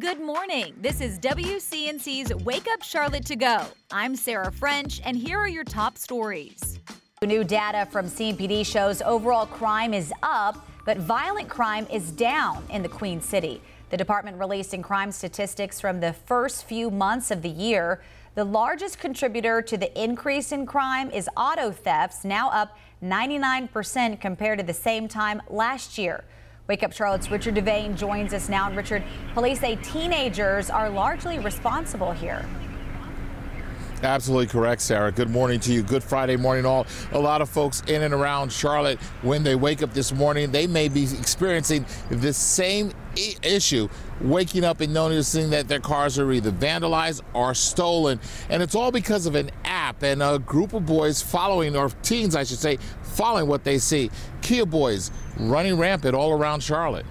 Good morning. This is WCNC's Wake Up Charlotte to Go. I'm Sarah French, and here are your top stories. New data from CMPD shows overall crime is up, but violent crime is down in the Queen City. The department releasing crime statistics from the first few months of the year. The largest contributor to the increase in crime is auto thefts, now up 99% compared to the same time last year. Wake Up Charlotte's Richard DeVayne joins us now. And Richard, police say teenagers are largely responsible here. Absolutely correct, Sarah. Good morning to you. Good Friday morning, all. A lot of folks in and around Charlotte, when they wake up this morning, they may be experiencing the same issue waking up and noticing that their cars are either vandalized or stolen. And it's all because of an app and a group of boys following, or teens, I should say, following what they see. Kia boys running rampant all around Charlotte.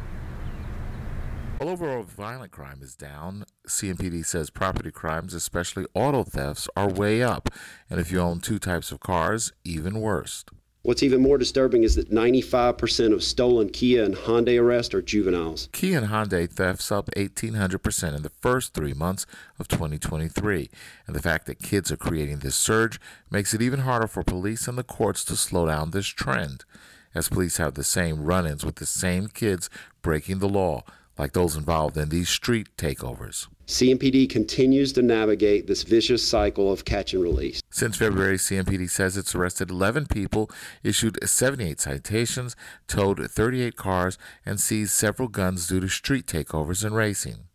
Well, overall violent crime is down. CMPD says property crimes, especially auto thefts, are way up. And if you own two types of cars, even worse. What's even more disturbing is that 95% of stolen Kia and Hyundai arrests are juveniles. Kia and Hyundai thefts up 1,800% in the first three months of 2023. And the fact that kids are creating this surge makes it even harder for police and the courts to slow down this trend, as police have the same run ins with the same kids breaking the law like those involved in these street takeovers. CMPD continues to navigate this vicious cycle of catch and release. Since February, CMPD says it's arrested 11 people, issued 78 citations, towed 38 cars, and seized several guns due to street takeovers and racing.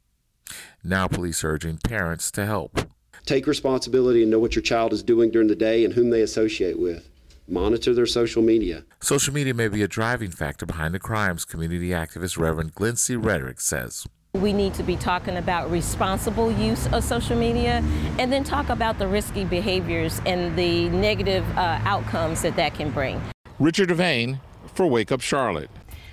Now, police are urging parents to help. Take responsibility and know what your child is doing during the day and whom they associate with. Monitor their social media. Social media may be a driving factor behind the crimes, community activist Reverend Glency Rhetoric says. We need to be talking about responsible use of social media and then talk about the risky behaviors and the negative uh, outcomes that that can bring. Richard DeVayne for Wake Up Charlotte.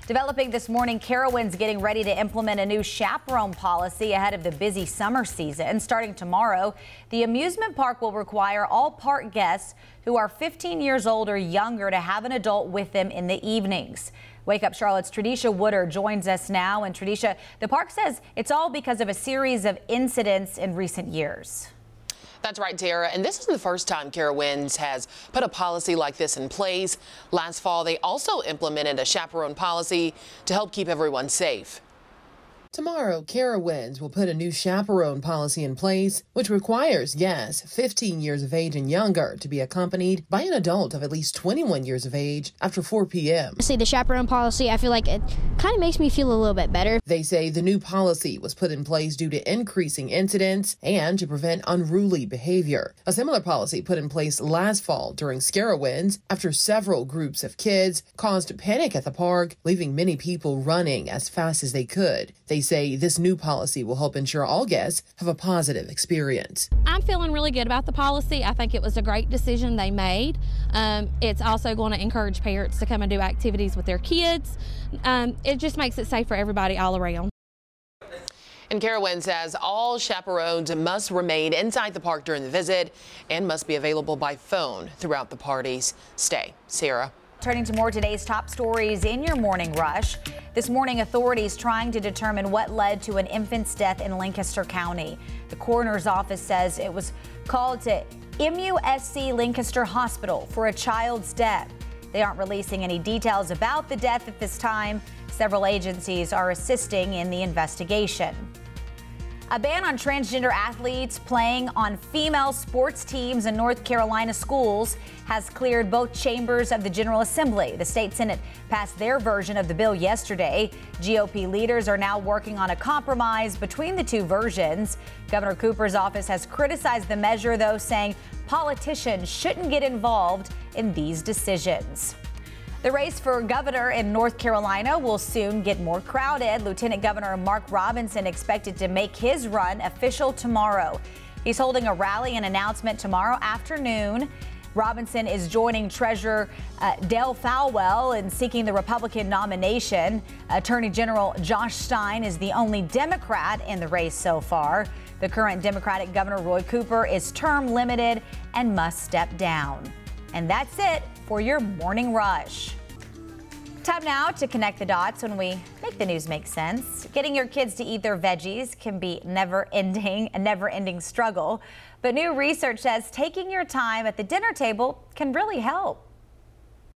Developing this morning, Carowinds getting ready to implement a new chaperone policy ahead of the busy summer season. Starting tomorrow, the amusement park will require all park guests who are 15 years old or younger to have an adult with them in the evenings. Wake Up Charlotte's Tradesha Woodard joins us now. And Tradesha, the park says it's all because of a series of incidents in recent years. That's right, Tara. And this isn't the first time Carowinds has put a policy like this in place. Last fall, they also implemented a chaperone policy to help keep everyone safe. Tomorrow, Carowinds will put a new chaperone policy in place, which requires, yes, 15 years of age and younger to be accompanied by an adult of at least 21 years of age after 4 p.m. See, the chaperone policy, I feel like it kind of makes me feel a little bit better. They say the new policy was put in place due to increasing incidents and to prevent unruly behavior. A similar policy put in place last fall during Scarowinds after several groups of kids caused panic at the park, leaving many people running as fast as they could. They say this new policy will help ensure all guests have a positive experience. I'm feeling really good about the policy. I think it was a great decision they made. Um, it's also going to encourage parents to come and do activities with their kids. Um, it just makes it safe for everybody all around. And Carowinds says all chaperones must remain inside the park during the visit and must be available by phone throughout the party's stay. Sarah. Turning to more today's top stories in your morning rush. This morning, authorities trying to determine what led to an infant's death in Lancaster County. The coroner's office says it was called to MUSC Lancaster Hospital for a child's death. They aren't releasing any details about the death at this time. Several agencies are assisting in the investigation. A ban on transgender athletes playing on female sports teams in North Carolina schools has cleared both chambers of the General Assembly. The state Senate passed their version of the bill yesterday. GOP leaders are now working on a compromise between the two versions. Governor Cooper's office has criticized the measure, though, saying politicians shouldn't get involved in these decisions. The race for governor in North Carolina will soon get more crowded. Lieutenant Governor Mark Robinson expected to make his run official tomorrow. He's holding a rally and announcement tomorrow afternoon. Robinson is joining Treasurer uh, Dale Folwell in seeking the Republican nomination. Attorney General Josh Stein is the only Democrat in the race so far. The current Democratic Governor Roy Cooper is term limited and must step down. And that's it for your morning rush. Time now to connect the dots when we make the news make sense. Getting your kids to eat their veggies can be never ending, a never ending struggle. But new research says taking your time at the dinner table can really help.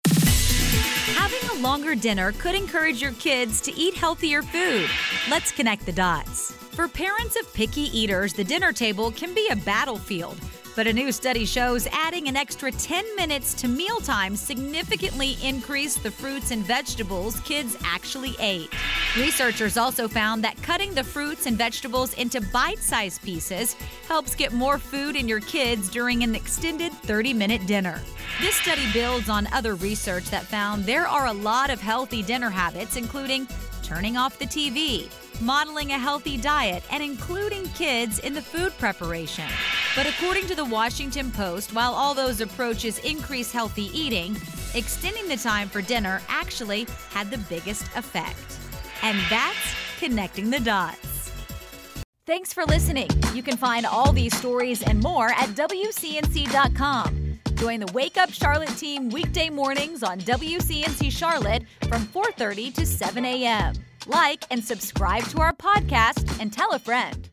Having a longer dinner could encourage your kids to eat healthier food. Let's connect the dots. For parents of picky eaters, the dinner table can be a battlefield. But a new study shows adding an extra 10 minutes to mealtime significantly increased the fruits and vegetables kids actually ate. Researchers also found that cutting the fruits and vegetables into bite sized pieces helps get more food in your kids during an extended 30 minute dinner. This study builds on other research that found there are a lot of healthy dinner habits, including turning off the TV, modeling a healthy diet, and including kids in the food preparation. But according to the Washington Post, while all those approaches increase healthy eating, extending the time for dinner actually had the biggest effect. And that's connecting the dots. Thanks for listening. You can find all these stories and more at WCNC.com. Join the Wake Up Charlotte team weekday mornings on WCNC Charlotte from 4:30 to 7 a.m. Like and subscribe to our podcast and tell a friend.